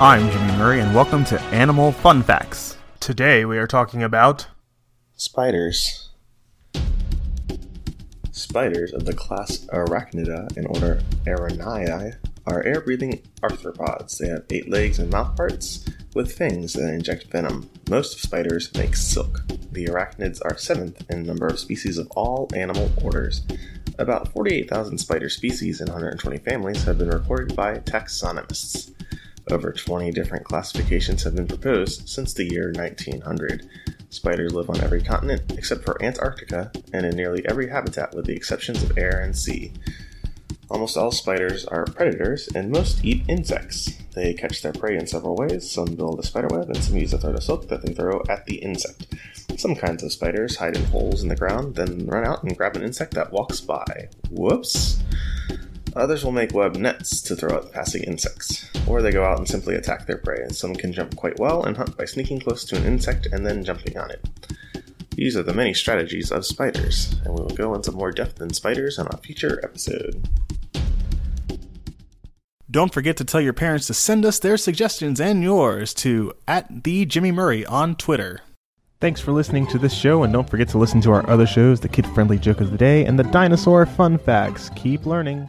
I'm Jimmy Murray, and welcome to Animal Fun Facts. Today we are talking about Spiders. Spiders of the class Arachnida in order Araneae are air breathing arthropods. They have eight legs and mouth parts with fangs that inject venom. Most of spiders make silk. The arachnids are seventh in number of species of all animal orders. About 48,000 spider species and 120 families have been recorded by taxonomists. Over 20 different classifications have been proposed since the year 1900. Spiders live on every continent except for Antarctica and in nearly every habitat with the exceptions of air and sea. Almost all spiders are predators and most eat insects. They catch their prey in several ways. Some build a spider web and some use a thread of silk that they throw at the insect. Some kinds of spiders hide in holes in the ground, then run out and grab an insect that walks by. Whoops! Others will make web nets to throw at passing insects, or they go out and simply attack their prey, and some can jump quite well and hunt by sneaking close to an insect and then jumping on it. These are the many strategies of spiders, and we will go into more depth in spiders on a future episode. Don't forget to tell your parents to send us their suggestions and yours to at the Jimmy Murray on Twitter. Thanks for listening to this show, and don't forget to listen to our other shows the Kid Friendly Joke of the Day and the Dinosaur Fun Facts. Keep learning.